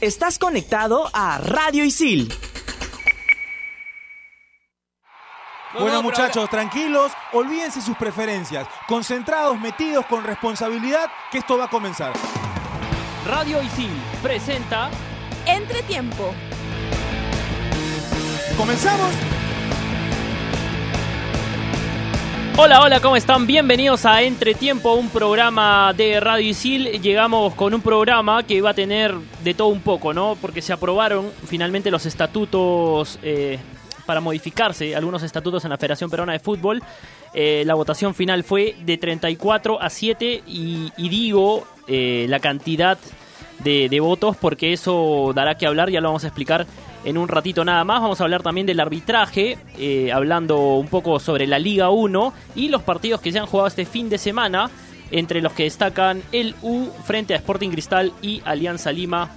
Estás conectado a Radio Isil. Bueno muchachos, tranquilos, olvídense sus preferencias, concentrados, metidos con responsabilidad, que esto va a comenzar. Radio Isil presenta Entretiempo. ¿Comenzamos? Hola, hola, ¿cómo están? Bienvenidos a Entretiempo, un programa de Radio Isil. Llegamos con un programa que va a tener de todo un poco, ¿no? Porque se aprobaron finalmente los estatutos eh, para modificarse, algunos estatutos en la Federación Peruana de Fútbol. Eh, la votación final fue de 34 a 7 y, digo eh, la cantidad de, votos porque eso dará que hablar, ya lo vamos a explicar en un ratito nada más. Vamos a hablar también del arbitraje, eh, hablando un poco sobre la Liga 1 y los partidos que se han jugado este fin de semana, entre los que destacan el U frente a Sporting Cristal y Alianza Lima,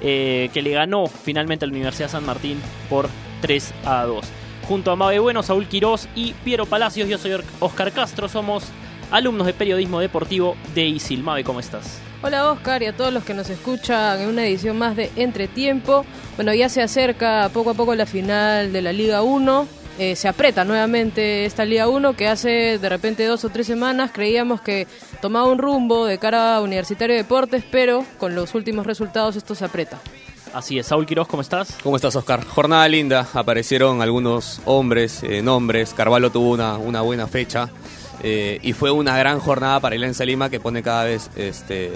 eh, que le ganó finalmente a la Universidad San Martín por 3 a 2. Junto a Mabe Bueno, Saúl Quirós y Piero Palacios, yo soy Oscar Castro, somos alumnos de periodismo deportivo de ISIL. Mabe, ¿cómo estás? Hola Oscar y a todos los que nos escuchan en una edición más de Entretiempo. Bueno, ya se acerca poco a poco la final de la Liga 1. Eh, se aprieta nuevamente esta Liga 1 que hace de repente dos o tres semanas creíamos que tomaba un rumbo de cara a Universitario de Deportes, pero con los últimos resultados esto se aprieta. Así es, Saúl Quirós, ¿cómo estás? ¿Cómo estás, Oscar? Jornada linda, aparecieron algunos hombres, eh, nombres, Carvalho tuvo una, una buena fecha eh, y fue una gran jornada para Alianza Lima que pone cada vez este,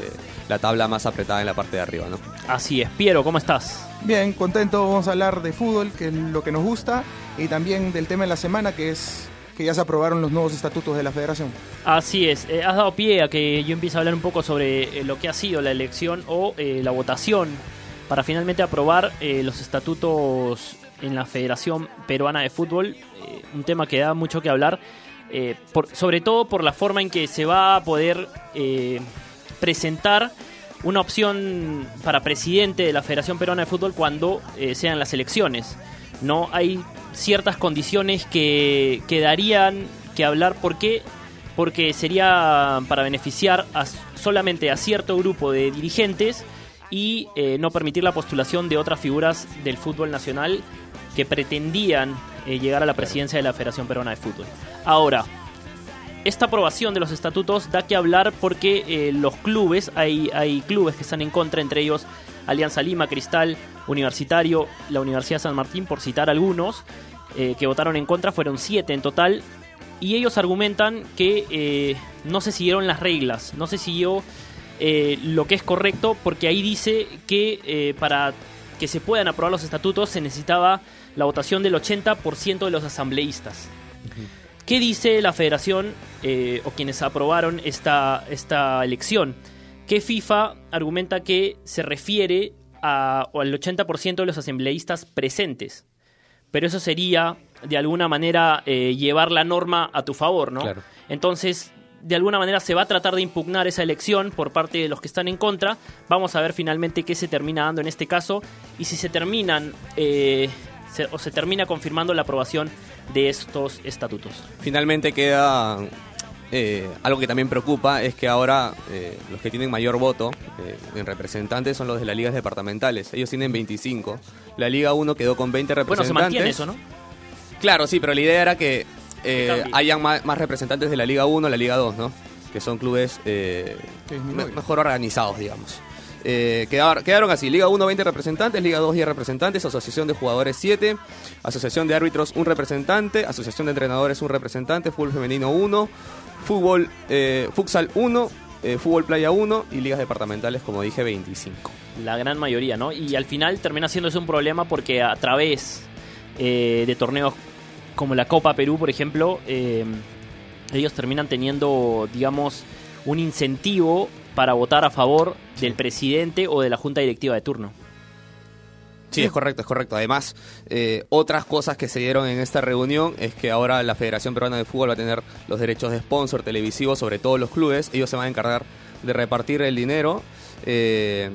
la tabla más apretada en la parte de arriba, ¿no? Así es, Piero, ¿cómo estás? Bien, contento, vamos a hablar de fútbol, que es lo que nos gusta, y también del tema de la semana, que es que ya se aprobaron los nuevos estatutos de la federación. Así es, eh, has dado pie a que yo empiece a hablar un poco sobre eh, lo que ha sido la elección o eh, la votación para finalmente aprobar eh, los estatutos en la Federación Peruana de Fútbol, eh, un tema que da mucho que hablar, eh, por- sobre todo por la forma en que se va a poder eh, presentar una opción para presidente de la Federación Peruana de Fútbol cuando eh, sean las elecciones. No hay ciertas condiciones que, que darían que hablar. ¿Por qué? Porque sería para beneficiar a, solamente a cierto grupo de dirigentes y no permitir la postulación de otras figuras del fútbol nacional que pretendían eh, llegar a la presidencia de la Federación Peruana de Fútbol. Ahora, esta aprobación de los estatutos da que hablar porque eh, los clubes, hay, hay clubes que están en contra, entre ellos Alianza Lima, Cristal, Universitario, la Universidad San Martín, por citar algunos, eh, que votaron en contra, fueron siete en total, y ellos argumentan que eh, no se siguieron las reglas, no se siguió lo que es correcto, porque ahí dice que para que se puedan aprobar los estatutos se necesitaba la votación del 80% de los asambleístas. ¿Qué dice la federación eh, o quienes aprobaron esta, esta elección? Que FIFA argumenta que se refiere a, o al 80% de los asambleístas presentes. Pero eso sería, de alguna manera, eh, llevar la norma a tu favor, ¿no? Claro. Entonces, de alguna manera se va a tratar de impugnar esa elección por parte de los que están en contra. Vamos a ver finalmente qué se termina dando en este caso y si se terminan eh, se- o se termina confirmando la aprobación de estos estatutos. Finalmente queda eh, algo que también preocupa, es que ahora eh, los que tienen mayor voto eh, en representantes son los de las ligas departamentales. Ellos tienen 25. La Liga 1 quedó con 20 Bueno, representantes. se mantiene eso, ¿no? Claro, sí, pero la idea era que eh, hayan más, más representantes de la Liga 1 la Liga 2, ¿no? Que son clubes eh, mejor organizados, digamos. Eh, quedar- quedaron así, Liga 1 20 representantes, Liga 2 10 representantes, Asociación de Jugadores 7, Asociación de Árbitros un representante, Asociación de Entrenadores un representante, Fútbol Femenino 1, Fútbol eh, Futsal 1, eh, Fútbol Playa 1 y ligas departamentales, como dije, 25. La gran mayoría, ¿no? Y al final termina siendo eso un problema porque a través eh, de torneos como la Copa Perú, por ejemplo, eh, ellos terminan teniendo, digamos, un incentivo para votar a favor del presidente o de la junta directiva de turno. Sí, es correcto, es correcto. Además, eh, otras cosas que se dieron en esta reunión es que ahora la Federación Peruana de Fútbol va a tener los derechos de sponsor televisivo sobre todos los clubes. Ellos se van a encargar de repartir el dinero. eh,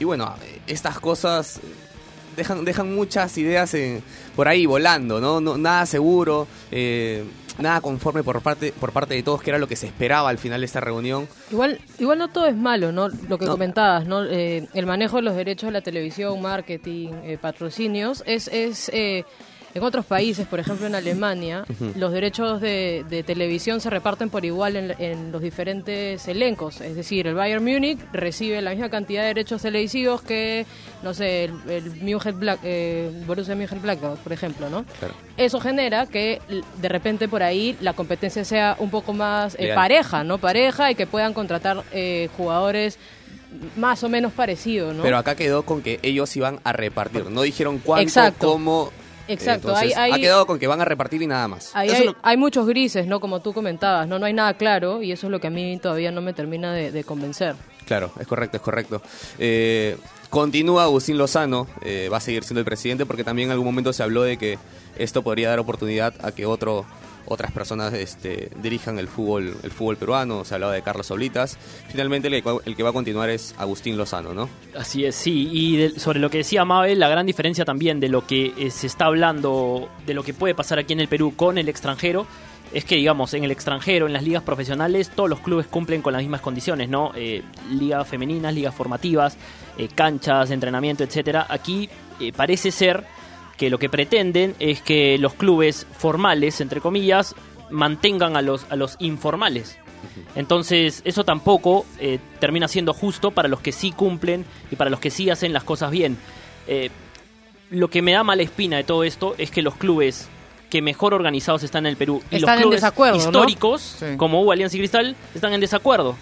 y bueno, estas cosas dejan, dejan muchas ideas en- por ahí volando, ¿no? No- nada seguro. eh, nada conforme por parte, por parte de todos, que era lo que se esperaba al final de esta reunión. Igual, igual no todo es malo, ¿no? Lo que No. comentabas, ¿no? Eh, el manejo de los derechos de la televisión, marketing, eh, patrocinios, es, es eh, en otros países, por ejemplo en Alemania, los derechos de, de televisión se reparten por igual en, en los diferentes elencos. Es decir, el Bayern Múnich recibe la misma cantidad de derechos televisivos que, no sé, el, el Black, eh, Borussia Mönchengladbach, por ejemplo, ¿no? Claro. Eso genera que de repente por ahí la competencia sea un poco más eh, pareja, ¿no? Pareja y que puedan contratar eh, jugadores más o menos parecidos, ¿no? Pero acá quedó con que ellos iban a repartir. No dijeron cuánto, Exacto. cómo. Exacto, Entonces, hay- hay- ha quedado con que van a repartir y nada más. Hay, lo- hay muchos grises, ¿no? Como tú comentabas, ¿no? No hay nada claro y eso es lo que a mí todavía no me termina de, de convencer. Claro, es correcto, es correcto. Eh, continúa Agustín Lozano, eh, va a seguir siendo el presidente porque también en algún momento se habló de que esto podría dar oportunidad a que otro otras personas este, dirijan el fútbol el fútbol peruano, se hablaba de Carlos Oblitas. Finalmente el, que- va a continuar es Agustín Lozano, ¿no? Así es, sí. Y sobre lo que decía Mabel, la gran diferencia también de lo que eh, se está hablando, de lo que puede pasar aquí en el Perú con el extranjero, es que, digamos, en el extranjero, en las ligas profesionales, todos los clubes cumplen con las mismas condiciones, ¿no? Eh, ligas femeninas, ligas formativas, eh, canchas, entrenamiento, etcétera. Aquí parece ser que lo que pretenden es que los clubes formales, entre comillas, mantengan a los, a los informales. Entonces, eso tampoco eh, termina siendo justo para los que sí cumplen y para los que sí hacen las cosas bien. Eh, lo que me da mala espina de todo esto es que los clubes que mejor organizados están en el Perú y Están los en clubes desacuerdo, ¿no? históricos, Sí. como U, Alianza y Cristal, están en desacuerdo.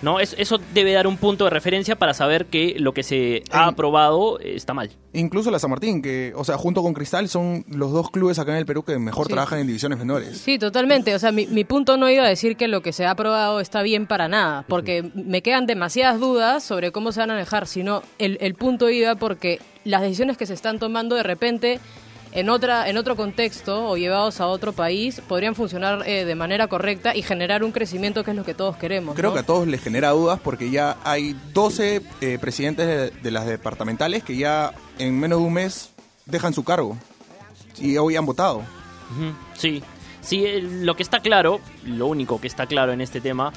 ¿no? Es- eso debe dar un punto de referencia para saber que lo que se ha En- aprobado eh, está mal. Incluso la San Martín, que, o sea, junto con Cristal son los dos clubes acá en el Perú que mejor Sí. trabajan en divisiones menores. Sí, totalmente. O sea, mi, mi punto no iba a decir que lo que se ha aprobado está bien para nada, porque me quedan demasiadas dudas sobre cómo se van a manejar, sino el, el punto iba porque las decisiones que se están tomando de repente en otra en otro contexto o llevados a otro país podrían funcionar eh, de manera correcta y generar un crecimiento que es lo que todos queremos. Creo ¿no? que a todos les genera dudas porque ya hay 12 eh, presidentes de, de las departamentales que ya en menos de un mes dejan su cargo y hoy han votado. Sí, sí, eh, lo que está claro, lo único que está claro en este tema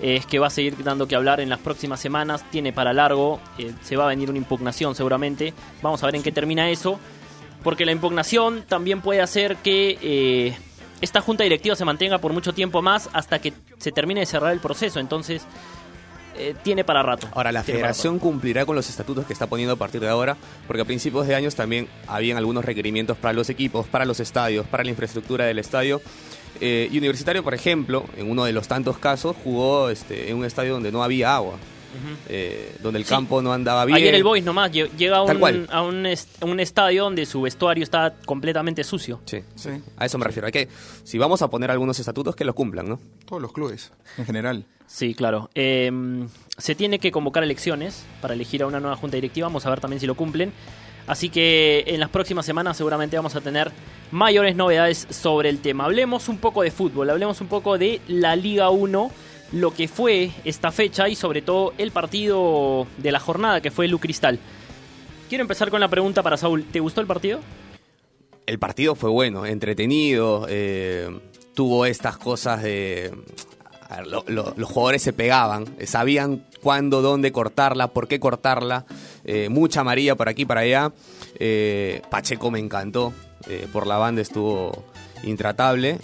es que va a seguir dando que hablar en las próximas semanas, tiene para largo, eh, se va a venir una impugnación seguramente, vamos a ver en qué termina eso, porque la impugnación también puede hacer que eh, esta junta directiva se mantenga por mucho tiempo más hasta que se termine de cerrar el proceso, entonces eh, tiene para rato. Ahora, la Tiene federación cumplirá con los estatutos que está poniendo a partir de ahora, porque a principios de años también habían algunos requerimientos para los equipos, para los estadios, para la infraestructura del estadio. Eh, y Universitario, por ejemplo, en uno de los tantos casos, jugó este, en un estadio donde no había agua, eh, donde el Sí. campo no andaba bien. Ayer el Boys nomás lle- llega a Tal un, cual. a un, est- un estadio donde su vestuario está completamente sucio. Sí, Sí. a eso me refiero. Hay que, si vamos a poner algunos estatutos, que los cumplan, ¿no? Todos los clubes, en general. Sí, claro. Eh, se tiene que convocar elecciones para elegir a una nueva junta directiva. Vamos a ver también si lo cumplen. Así que en las próximas semanas seguramente vamos a tener mayores novedades sobre el tema. Hablemos un poco de fútbol, hablemos un poco de la Liga 1, lo que fue esta fecha y sobre todo el partido de la jornada que fue Lu Cristal. Quiero empezar con la pregunta para Saúl. ¿Te gustó el partido? El partido fue bueno, entretenido, eh, tuvo estas cosas de... lo- lo- los jugadores se pegaban, eh, sabían cuándo, dónde cortarla, por qué cortarla, eh, mucha amarilla por aquí, para allá. Pacheco me encantó, por la banda estuvo intratable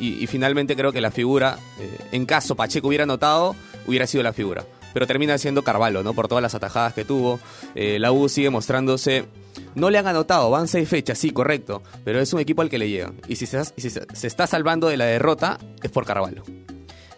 y, y finalmente creo que la figura, eh, en caso Pacheco hubiera anotado, hubiera sido la figura. Pero termina siendo Carvalho, ¿no? Por todas las atajadas que tuvo. Eh, la U sigue mostrándose no le han anotado, van seis fechas, sí, correcto. Pero es un equipo al que le llegan. Y si se, se se está salvando de la derrota, es por Carvalho.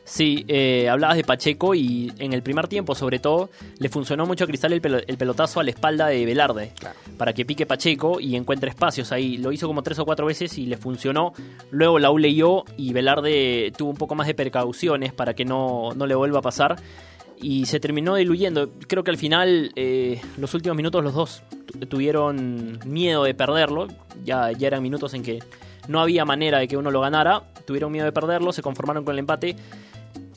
Sí, eh, hablabas de Pacheco y en el primer tiempo, sobre todo, le funcionó mucho a Cristal el, pelo- el pelotazo a la espalda de Velarde para que pique Pacheco y encuentre espacios ahí. Lo hizo como tres o cuatro veces y le funcionó. Luego la U leyó y Velarde tuvo un poco más de precauciones para que no, no le vuelva a pasar. Y se terminó diluyendo. Creo que al final, eh, los últimos minutos, los dos tu- tuvieron miedo de perderlo. Ya, ya eran minutos en que no había manera de que uno lo ganara. Tuvieron miedo de perderlo, se conformaron con el empate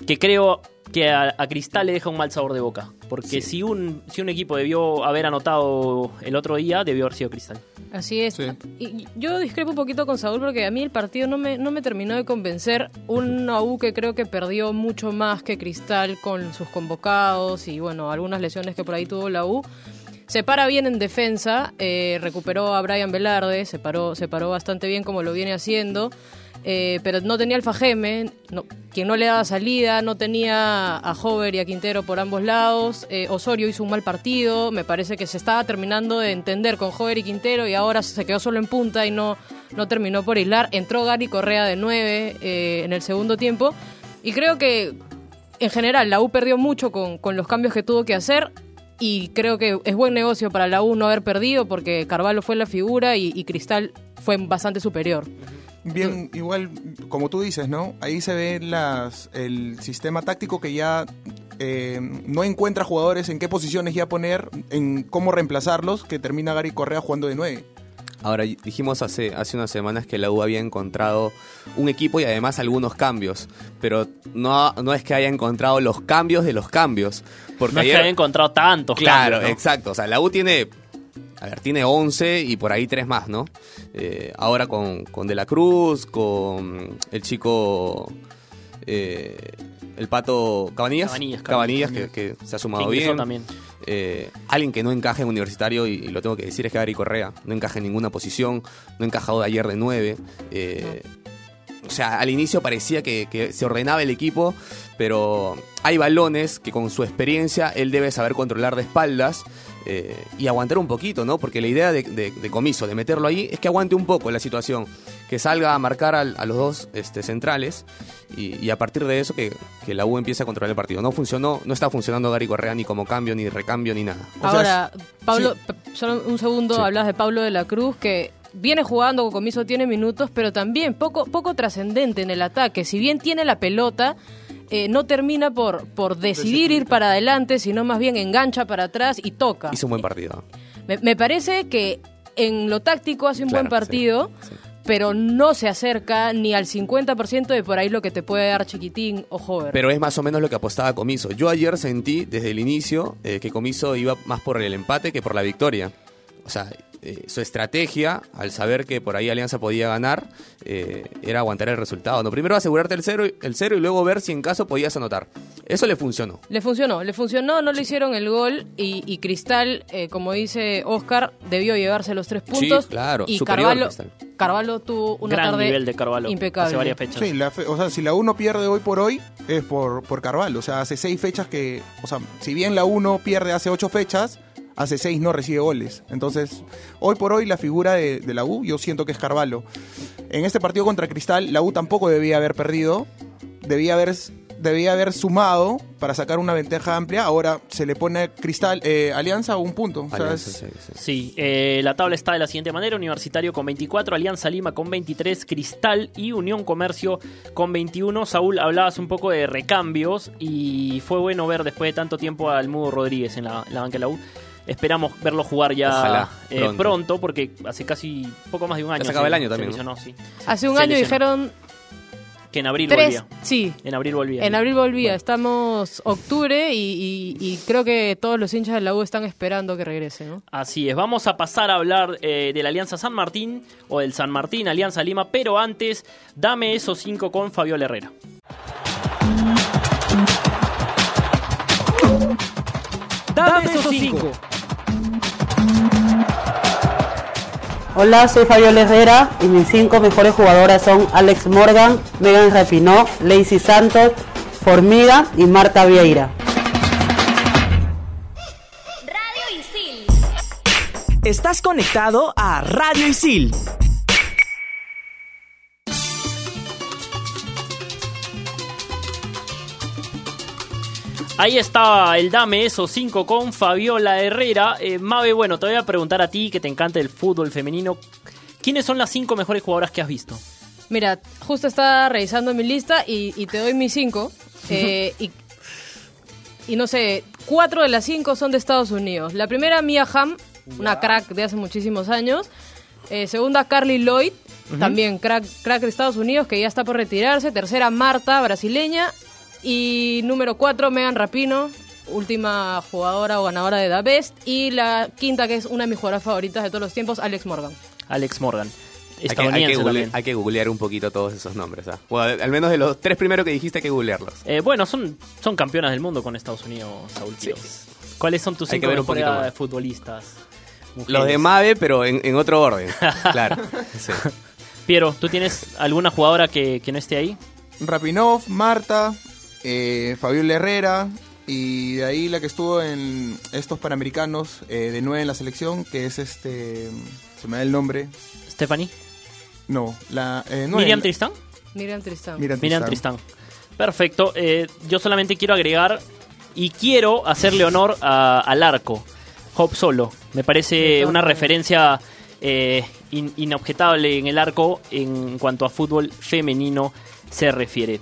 que creo que a, a Cristal le deja un mal sabor de boca. Porque si, un, si un equipo debió haber anotado el otro día, debió haber sido Cristal. Así es. Sí. Y yo discrepo un poquito con Saúl porque a mí el partido no me, no me terminó de convencer. Una U que creo que perdió mucho más que Cristal con sus convocados y bueno, algunas lesiones que por ahí tuvo la U. Se para bien en defensa, eh, recuperó a Brian Velarde, se paró, se paró bastante bien como lo viene haciendo. Eh, pero no tenía el Fajeme, no, quien no le daba salida, no tenía a Hover y a Quintero por ambos lados. eh, Osorio hizo un mal partido, me parece que se estaba terminando de entender con Hover y Quintero y ahora se quedó solo en punta y no, no terminó por hilar. Entró Gary Correa de 9 eh, en el segundo tiempo y creo que en general la U perdió mucho con, con los cambios que tuvo que hacer. Y creo que es buen negocio para la U no haber perdido porque Carvalho fue la figura y Cristal fue bastante superior. Bien, igual, como tú dices, ¿no? Ahí se ve las, el sistema táctico que ya eh, no encuentra jugadores en qué posiciones ya poner, en cómo reemplazarlos, que termina Gary Correa jugando de 9. Ahora, dijimos hace, hace unas semanas que la U había encontrado un equipo y además algunos cambios, pero no, no es que haya encontrado los cambios de los cambios. Porque No es que ayer- haya encontrado tantos Claro, cambios, ¿no? exacto. O sea, la U tiene, a ver, tiene 11 y por ahí tres más, ¿no? Eh, ahora con, con De la Cruz, con el chico, eh, el pato Cabanillas. Cabanillas, Cabanillas, Cabanillas. que, que se ha Que sumado bien. también. Eh, alguien que no encaja en universitario, y, y lo tengo que decir, es Gary Correa. No encaja en ninguna posición, no encajado de ayer de 9. O sea, al inicio parecía que, que se ordenaba el equipo, pero hay balones que con su experiencia él debe saber controlar de espaldas eh, y aguantar un poquito, ¿no? Porque la idea de, de- de Comiso, de meterlo ahí, es que aguante un poco la situación, que salga a marcar a los dos este, centrales y, y a partir de eso que, que la U empiece a controlar el partido. No funcionó, no está funcionando Gary Correa ni como cambio, ni recambio, ni nada. O sea, Ahora, Pablo, sí. solo un segundo, Sí. hablas de Pablo de la Cruz, que viene jugando con comiso, tiene minutos, pero también poco, poco trascendente en el ataque. Si bien tiene la pelota, eh, no termina por, por decidir ir para adelante, sino más bien engancha para atrás y toca. Hizo un buen partido. Me, me parece que en lo táctico hace un Claro, buen partido, sí, sí. pero no se acerca ni al 50% de por ahí lo que te puede dar Chiquitín o Hover. Pero es más o menos lo que apostaba Comiso. Yo ayer sentí desde el inicio eh, que Comiso iba más por el empate que por la victoria. O sea, eh, su estrategia, al saber que por ahí Alianza podía ganar, eh, era aguantar el resultado. No, primero asegurarte el cero, el cero y luego ver si en caso podías anotar. Eso le funcionó. Le funcionó, le funcionó, no le hicieron el gol y, y Cristal, eh, como dice Oscar, debió llevarse los tres puntos. claro, y superior Carvalho. Carvalho tuvo una Gran tarde nivel de Carvalho. impecable. Hace varias fechas. Sí, la fe- o sea, si la 1 pierde hoy por hoy, es por, por Carvalho. O sea, hace seis fechas que. O sea, si bien la 1 pierde hace ocho fechas, hace seis no recibe goles. Entonces, hoy por hoy la figura de, de la U, yo siento que es Carvalho. En este partido contra Cristal, la U tampoco debía haber perdido. Debía haber, debía haber sumado para sacar una ventaja amplia. Ahora se le pone Cristal, eh, Alianza a un punto. Alianza, sí, sí. Sí, eh, la tabla está de la siguiente manera: Universitario con 24, Alianza Lima con 23, Cristal y Unión Comercio con 21. Saúl, hablabas un poco de recambios y fue bueno ver después de tanto tiempo al Mudo Rodríguez en la, la banca de la U. Esperamos verlo jugar ya Ojalá, eh, pronto. pronto. porque hace casi poco más de un año. se acaba el año se también, lesionó, sí. Hace un Se año lesionó. dijeron Que en abril tres, volvía. sí, En abril volvía. en abril volvía. Estamos octubre y, y- y creo que todos los hinchas de la U están esperando que regrese, ¿no? Así es, vamos a pasar a hablar eh, de la Alianza San Martín o del San Martín Alianza Lima, pero antes, dame esos cinco con Fabiola Herrera. Dame esos cinco. Hola, soy Fabiola Herrera y mis cinco mejores jugadoras son Alex Morgan, Megan Rapinoe, Lacey Santos, Formiga y Marta Vieira. Radio Isil. Estás conectado a Radio Isil. Ahí está el Dame esos cinco con Fabiola Herrera. Eh, Mabe, bueno, te voy a preguntar a ti que te encanta el fútbol femenino. ¿Quiénes son las cinco mejores jugadoras que has visto? Mira, justo estaba revisando mi lista y, y te doy mis cinco. eh, y, y no sé, cuatro de las cinco son de Estados Unidos. La primera, Mia Hamm, una crack de hace muchísimos años. Eh, segunda, Carly Lloyd, también crack, crack de Estados Unidos, que ya está por retirarse. Tercera, Marta, brasileña. Y número cuatro, Megan Rapino, última jugadora o ganadora de The Best. Y la quinta, que es una de mis jugadoras favoritas de todos los tiempos, Alex Morgan. Alex Morgan. Hay que, hay, que google- hay que googlear un poquito todos esos nombres. ¿ah? O al, menos de los tres primeros que dijiste hay que googlearlos. Eh, bueno, son, son campeonas del mundo con Estados Unidos, Saúl Quiroz. ¿Cuáles son tus Hay cinco mejores futbolistas? Los de Mave, pero en, en otro orden. claro. sí. Piero, ¿tú tienes alguna jugadora que, que no esté ahí? Rapinov, Marta, eh, Fabiola Herrera y de ahí la que estuvo en estos Panamericanos eh, de nueve en la selección, que es este... Se me da el nombre. Stephanie. No, la... eh, Miriam Tristán. Miriam Tristán. Miriam Miriam Tristán. Tristán. Perfecto. Eh, yo solamente quiero agregar y quiero hacerle honor a- al arco. Hope Solo. Me parece una referencia eh, in- inobjetable en el arco en cuanto a fútbol femenino se refiere.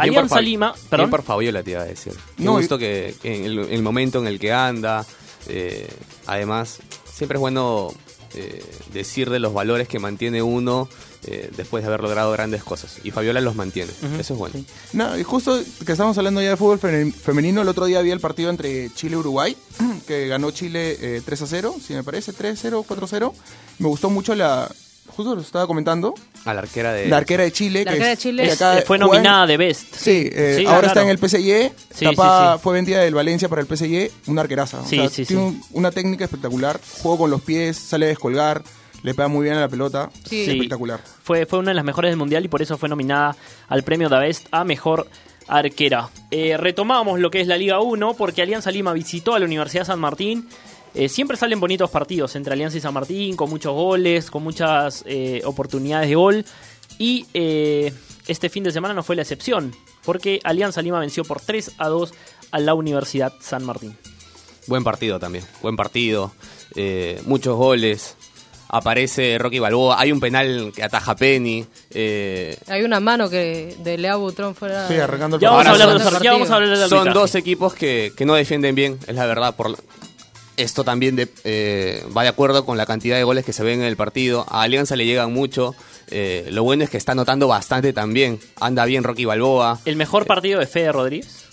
Bien por Alianza Lima, Bien perdón. por Fabiola, te iba a decir. No, gustó que, que en el, en el momento en el que anda, eh, además, siempre es bueno eh, decir de los valores que mantiene uno eh, después de haber logrado grandes cosas. Y Fabiola los mantiene. Ujú, Eso es bueno. sí. No, y justo que estamos hablando ya de fútbol fe- femenino, el otro día había el partido entre Chile y Uruguay, que ganó Chile eh, 3 a 0, si me parece, 3 0, 4 0. Me gustó mucho la. Justo lo estaba comentando. A la arquera de... La arquera de Chile. La que arquera es- de Chile que Es- fue nominada de Best. Sí, eh, Sí, ahora claro. está en el PSG. Sí, Tapa sí, sí. fue vendida del Valencia para el PSG, una arqueraza. O Sí, sea, sí, tiene sí. un- una técnica espectacular. Juego con los pies, sale a descolgar, le pega muy bien a la pelota. Sí. Sí. Espectacular. Fue, fue una de las mejores del mundial y por eso fue nominada al premio de Best a mejor arquera. Eh, retomamos lo que es la Liga 1 porque Alianza Lima visitó a la Universidad San Martín. Eh, siempre salen bonitos partidos entre Alianza y San Martín, con muchos goles, con muchas eh, oportunidades de gol. Y eh, este fin de semana no fue la excepción, porque Alianza Lima venció por 3 a 2 a la Universidad San Martín. Buen partido también. Buen partido. eh, muchos goles. Aparece Rocky Balboa. Hay un penal que ataja Penny. eh, Hay una mano que de Lea Butrón fuera. Sí, arrancando el Ya vamos, a hablar de los- son- ya vamos a hablar del Son arbitraje. dos equipos que, que no defienden bien, es la verdad. Por esto también de- eh, va de acuerdo con la cantidad de goles que se ven en el partido. A Alianza le llegan mucho. eh, lo bueno es que está anotando bastante también. Anda bien Rocky Balboa. El mejor partido de Fede Rodríguez.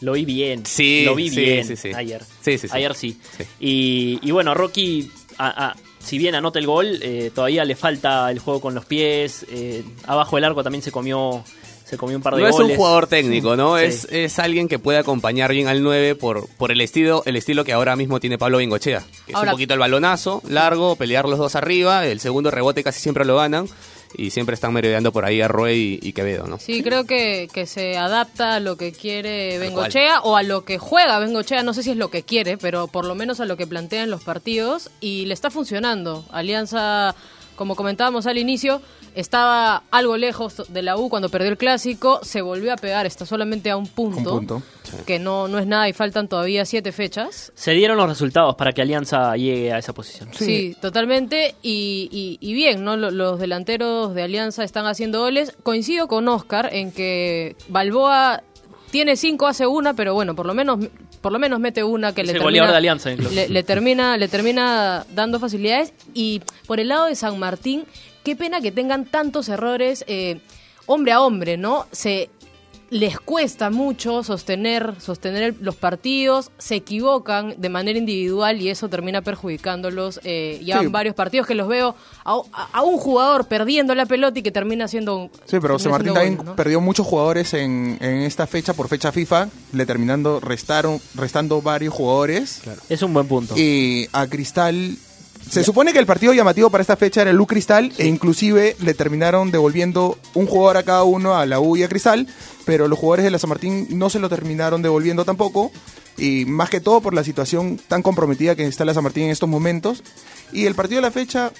Lo vi bien. Sí, lo vi sí, bien sí, sí. ayer. Sí, sí, sí. Ayer sí. Y, y bueno, Rocky, a- a- si bien anota el gol, eh, todavía le falta el juego con los pies. eh, abajo del arco también se comió, se comió un par de No es goles. un jugador técnico, ¿no? Sí. Es, es alguien que puede acompañar bien al 9 por, por el estilo el estilo que ahora mismo tiene Pablo Bengochea. Que es un poquito el balonazo, largo, pelear los dos arriba, el segundo rebote casi siempre lo ganan y siempre están merodeando por ahí a Roy y, y Quevedo, ¿no? Sí, creo que, que se adapta a lo que quiere Bengochea o a lo que juega Bengochea. No sé si es lo que quiere, pero por lo menos a lo que plantea en los partidos. Y le está funcionando. Alianza, como comentábamos al inicio, estaba algo lejos de la U cuando perdió el clásico. Se volvió a pegar, está solamente a un punto. Un punto. Que no, no es nada y faltan todavía siete fechas. Se dieron los resultados para que Alianza llegue a esa posición. Sí, totalmente. Y, y- y bien, ¿no? Lo- Los delanteros de Alianza están haciendo goles. Coincido con Oscar en que Balboa tiene cinco, hace una, pero bueno, por lo menos por lo menos mete una que le termina, de Alianza, le, le termina le termina dando facilidades y por el lado de San Martín qué pena que tengan tantos errores eh, hombre a hombre no se les cuesta mucho sostener sostener el- los partidos se equivocan de manera individual y eso termina perjudicándolos eh, ya Sí. varios partidos que los veo a, un jugador perdiendo la pelota y que termina siendo un- Sí, pero San Martín también gol, ¿no? perdió muchos jugadores en, en esta fecha por fecha FIFA, le terminando restaron, restando varios jugadores. Es un buen punto. Y a Cristal. Se supone que el partido llamativo para esta fecha era el U Cristal e inclusive le terminaron devolviendo un jugador a cada uno a la U y a Cristal, pero los jugadores de la San Martín no se lo terminaron devolviendo tampoco y más que todo por la situación tan comprometida que está la San Martín en estos momentos. Y el partido de la fecha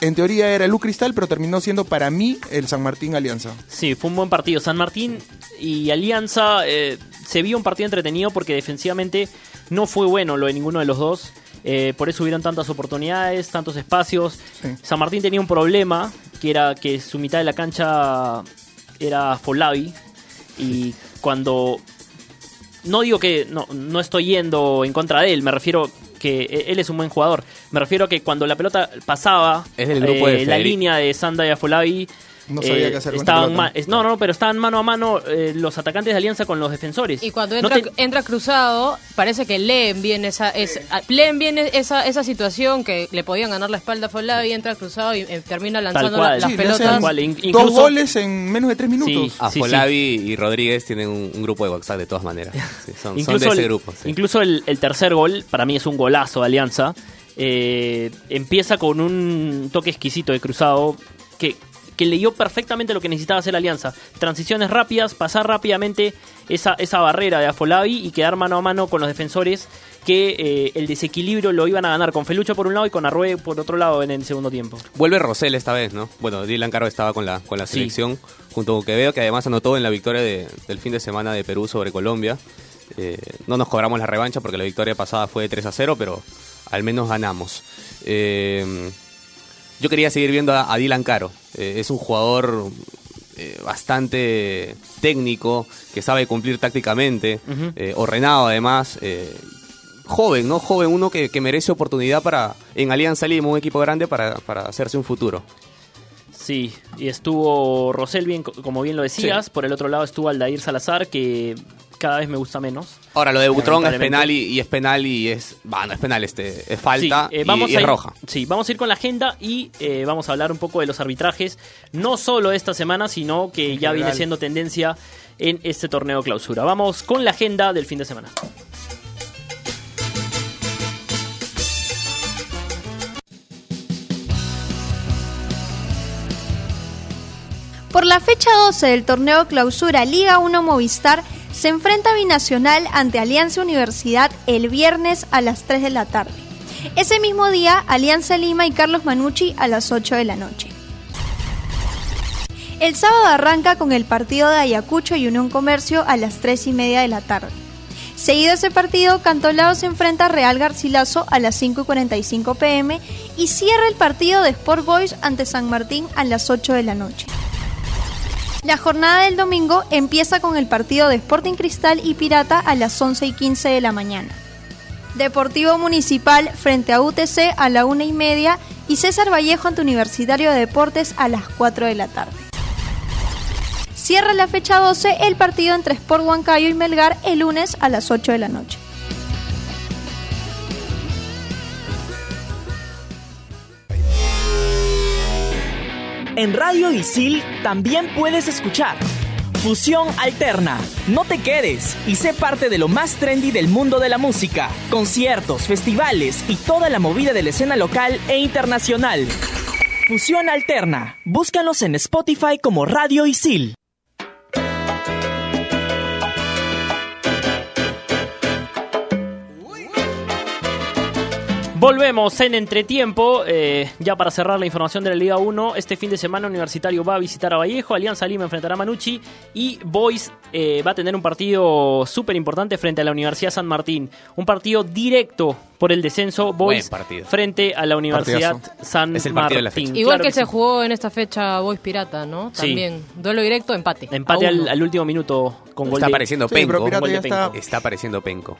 en teoría era el U Cristal, pero terminó siendo para mí el San Martín Alianza. Sí, fue un buen partido. San Martín y Alianza eh, se vio un partido entretenido porque defensivamente no fue bueno lo de ninguno de los dos. Eh, por eso hubieron tantas oportunidades, tantos espacios. Sí. San Martín tenía un problema, que era que su mitad de la cancha era Folavi. Y cuando... No digo que... No, no estoy yendo en contra de él, me refiero que e- él es un buen jugador. Me refiero a que cuando la pelota pasaba Es del grupo de la Federico. línea de Sanda y Afolavi, No sabía qué hacer con estaban no, no, pero estaban mano a mano eh, los atacantes de Alianza con los defensores. Y cuando No entra, te- entra cruzado, parece que leen bien esa, es, leen bien esa, esa situación que le podían ganar la espalda a Folavi, entra cruzado y eh, termina lanzando cual. las Sí, pelotas. hacen cual, in- dos goles en menos de tres minutos. Sí. A Folavi y Rodríguez tienen un, un grupo de WhatsApp de todas maneras. Sí, son, son incluso de ese el, grupo. sí. incluso el, el tercer gol, para mí es un golazo de Alianza. Eh, empieza con un toque exquisito de cruzado que, que leyó perfectamente lo que necesitaba hacer Alianza. Transiciones rápidas, pasar rápidamente esa, esa barrera de Afolavi y quedar mano a mano con los defensores que eh, el desequilibrio lo iban a ganar con Felucho por un lado y con Arrué por otro lado en el segundo tiempo. Vuelve Rosell esta vez, ¿no? Bueno, Dylan Caro estaba con la, con la Sí. selección junto con Quevedo, que además anotó en la victoria de- del fin de semana de Perú sobre Colombia. Eh, no nos cobramos la revancha porque la victoria pasada fue de 3 a 0, pero al menos ganamos. Eh, yo quería seguir viendo a, a Dylan Caro. Eh, es un jugador eh, bastante técnico, que sabe cumplir tácticamente, Ujú. eh, ordenado además. joven, ¿no? Joven, uno que, que merece oportunidad para en Alianza Lima, un equipo grande, para, para hacerse un futuro. Sí, y estuvo Rosel, bien, co- como bien lo decías. Por el otro lado estuvo Aldair Salazar, que cada vez me gusta menos. Ahora, lo de Butrón es penal y, y es penal y es. Va, no es penal, este, es falta Sí, eh, y- vamos y, a es roja. Sí, vamos a ir con la agenda y eh, vamos a hablar un poco de los arbitrajes, no solo esta semana, sino que ya viene siendo tendencia en este torneo clausura. Vamos con la agenda del fin de semana. Por la fecha 12 del torneo Clausura Liga 1 Movistar se enfrenta Binacional ante Alianza Universidad el viernes a las 3 de la tarde. Ese mismo día, Alianza Lima y Carlos Manucci a las 8 de la noche. El sábado arranca con el partido de Ayacucho y Unión Comercio a las 3 y media de la tarde. Seguido ese partido, Cantolao se enfrenta a Real Garcilaso a las 5 y 45 pm y cierra el partido de Sport Boys ante San Martín a las 8 de la noche. La jornada del domingo empieza con el partido de Sporting Cristal y Pirata a las 11 y 15 de la mañana. Deportivo Municipal frente a UTC a la 1 y media y César Vallejo ante Universitario de Deportes a las 4 de la tarde. Cierra la fecha 12 el partido entre Sport Huancayo y Melgar el lunes a las 8 de la noche. En Radio Isil también puedes escuchar Fusión Alterna. No te quedes y sé parte de lo más trendy del mundo de la música, conciertos, festivales y toda la movida de la escena local e internacional. Fusión Alterna. Búscanos en Spotify como Radio Isil. Volvemos en entretiempo, eh, ya para cerrar la información de la Liga 1. Este fin de semana Universitario va a visitar a Vallejo, Alianza Lima enfrentará a Manucci y Boys eh, va a tener un partido súper importante frente a la Universidad San Martín. Un partido directo por el descenso Boys frente a la Universidad San Es el partido de la Martín. fecha. Igual Claro que, que se sí. jugó en esta fecha Boys Pirata, ¿no? Sí. También. Duelo directo, empate. Empate al, último minuto con gol Está de- apareciendo Sí, Penco. Gol de. Penco. Está apareciendo Penco.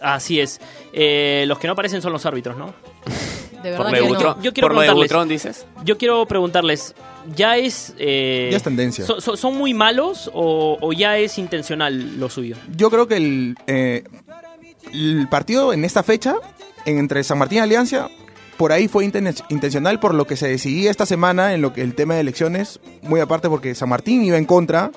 Así es. Eh, los que no aparecen son los árbitros, ¿no? De Por verdad lo de Butrón, no. Yo quiero por lo de preguntarles- Butrón, dices. Yo quiero preguntarles, ¿ya es... eh, Ya es tendencia. so- so- ¿Son muy malos o, o ya es intencional lo suyo? Yo creo que el, eh, el partido en esta fecha, en- entre San Martín y Alianza, por ahí fue inten- intencional por lo que se decidía esta semana en lo que el tema de elecciones, muy aparte porque San Martín iba en contra.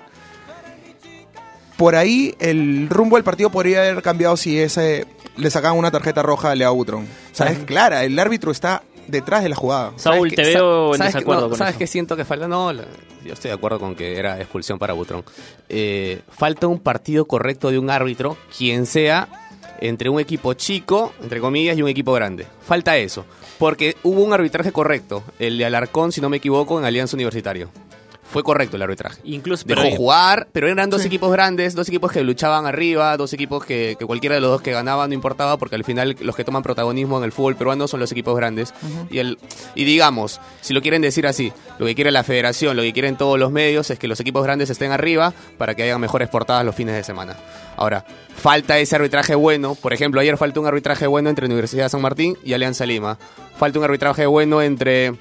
Por ahí el rumbo del partido podría haber cambiado si ese le sacaban una tarjeta roja a Leo Butron. O sea, es clara, el árbitro está detrás de la jugada. Saúl, ¿Sabes te qué? veo en desacuerdo No, con ¿Sabes qué siento que falta? No, la- yo estoy de acuerdo con que era expulsión para Butrón. Eh, falta un partido correcto de un árbitro, quien sea, entre un equipo chico, entre comillas, y un equipo grande. Falta eso. Porque hubo un arbitraje correcto, el de Alarcón, si no me equivoco, en Alianza Universitario. Fue correcto el arbitraje. Incluso, Dejó pero- jugar, pero eran dos equipos grandes, dos equipos que luchaban arriba, dos equipos que, que cualquiera de los dos que ganaba no importaba, porque al final los que toman protagonismo en el fútbol peruano son los equipos grandes. y, el, y digamos, si lo quieren decir así, lo que quiere la federación, lo que quieren todos los medios es que los equipos grandes estén arriba para que haya mejores portadas los fines de semana. Ahora, falta ese arbitraje bueno, por ejemplo, ayer faltó un arbitraje bueno entre Universidad de San Martín y Alianza Lima. Falta un arbitraje bueno entre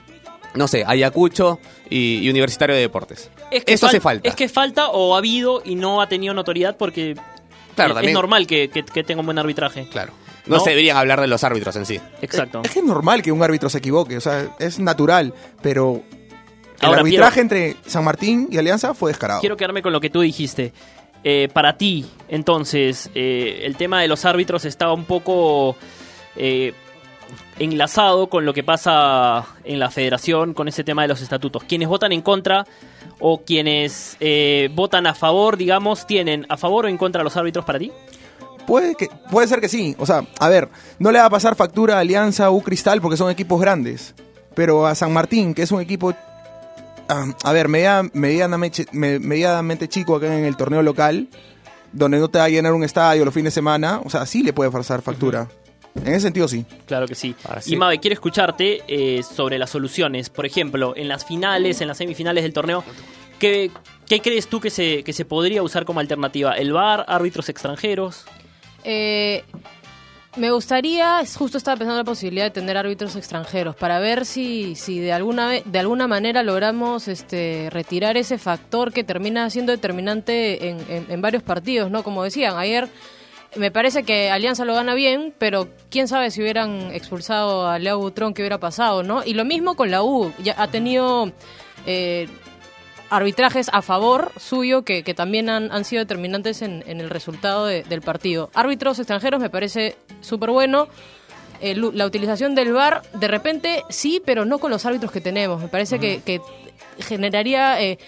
no sé, Ayacucho y, y Universitario de Deportes. Es que Eso fal- hace falta. Es que falta o ha habido y no ha tenido notoriedad porque Claro, es, también- normal que, que- que tenga un buen arbitraje. Claro. No, ¿No? se deberían hablar de los árbitros en sí. Exacto. Es que es normal que un árbitro se equivoque, o sea, es natural, pero el Ahora, arbitraje entre San Martín y Alianza fue descarado. Quiero quedarme con lo que tú dijiste. Eh, para ti, entonces, eh, el tema de los árbitros estaba un poco eh, enlazado con lo que pasa en la federación con ese tema de los estatutos. Quienes votan en contra o quienes eh, votan a favor, digamos, tienen a favor o en contra los árbitros para ti. Puede, que, puede ser que sí. O sea, a ver, no le va a pasar factura a Alianza U Cristal porque son equipos grandes. Pero a San Martín, que es un equipo, ah, a ver, media- medianamente, me- medianamente chico acá en el torneo local, donde no te va a llenar un estadio los fines de semana, o sea, sí le puede pasar factura. En ese sentido, sí. Claro que sí. Ahora Y sí. Mabe, quiero escucharte eh, sobre las soluciones. Por ejemplo, en las finales, en las semifinales del torneo, ¿qué, qué crees tú que se, que se podría usar como alternativa? ¿El VAR, árbitros extranjeros? Eh, me gustaría, justo estaba pensando en la posibilidad de tener árbitros extranjeros para ver si, si de alguna ve- de alguna manera logramos este, retirar ese factor que termina siendo determinante en, en- en varios partidos, ¿no? Como decían, ayer me parece que Alianza lo gana bien, pero quién sabe si hubieran expulsado a Leo Butrón, qué hubiera pasado, ¿no? Y lo mismo con la U, ya ha tenido... eh, arbitrajes a favor suyo que, que también han, han sido determinantes en, en el resultado de- del partido. Árbitros extranjeros me parece súper bueno. El- la utilización del VAR, de repente sí, pero no con los árbitros que tenemos. Me parece que, que generaría... eh,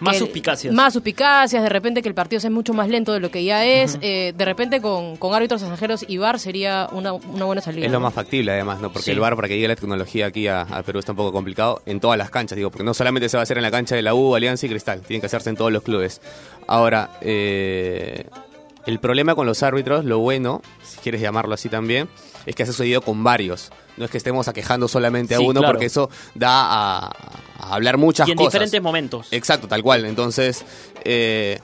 Más suspicacias. Más suspicacias, de repente que el partido sea mucho más lento de lo que ya es. eh, de repente con, con árbitros extranjeros y VAR sería una, una buena salida. Es lo ¿no? más factible, además, ¿no? Porque Sí. el bar para que llegue la tecnología aquí a, a Perú está un poco complicado en todas las canchas, digo, porque no solamente se va a hacer en la cancha de la U, Alianza y Cristal, tienen que hacerse en todos los clubes. Ahora, eh, el problema con los árbitros, lo bueno, si quieres llamarlo así también, es que ha sucedido con varios. No es que estemos aquejando solamente a Sí, uno, claro. porque eso da a, a hablar muchas y en cosas. diferentes momentos. Exacto, tal cual. Entonces, eh,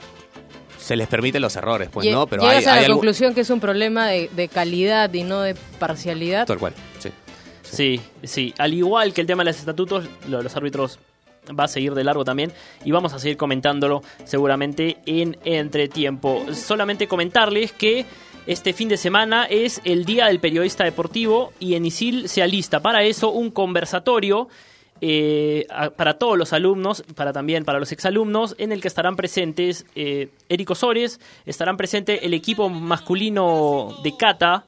se les permiten los errores, pues, Lle- ¿no? Pero llegas hay, a la hay algo- conclusión que es un problema de, de calidad y no de parcialidad. Tal cual, sí. Sí, sí. Al igual que el tema de los estatutos, lo de los árbitros va a seguir de largo también y vamos a seguir comentándolo seguramente en entretiempo. Solamente comentarles que este fin de semana es el Día del Periodista Deportivo y en ISIL se alista para eso un conversatorio eh, para todos los alumnos, para también para los exalumnos, en el que estarán presentes eh, Eric Osores, estarán presente el equipo masculino de Cata,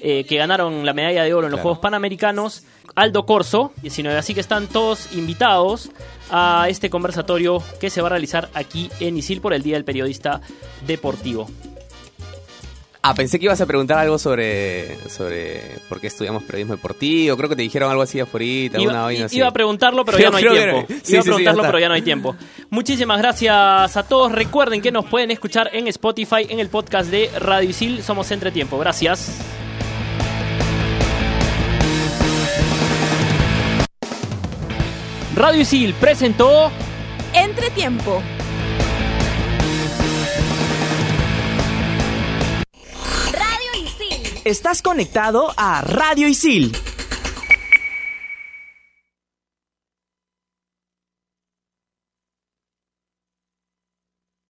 eh, que ganaron la medalla de oro en los Claro. Juegos Panamericanos, Aldo Corso, 19. Así que están todos invitados a este conversatorio que se va a realizar aquí en Isil por el Día del Periodista Deportivo. Ah, pensé que ibas a preguntar algo sobre, sobre por qué estudiamos periodismo deportivo. Creo que te dijeron algo así afuera, una Iba, vaina así. iba a preguntarlo, pero ya no hay que tiempo. era- sí, iba a sí, preguntarlo, pero ya no hay tiempo. Muchísimas gracias a todos. Recuerden que nos pueden escuchar en Spotify, en el podcast de Radio Isil. Somos Entretiempo. Gracias. Radio Isil presentó Entretiempo. Radio Isil. Estás conectado a Radio Isil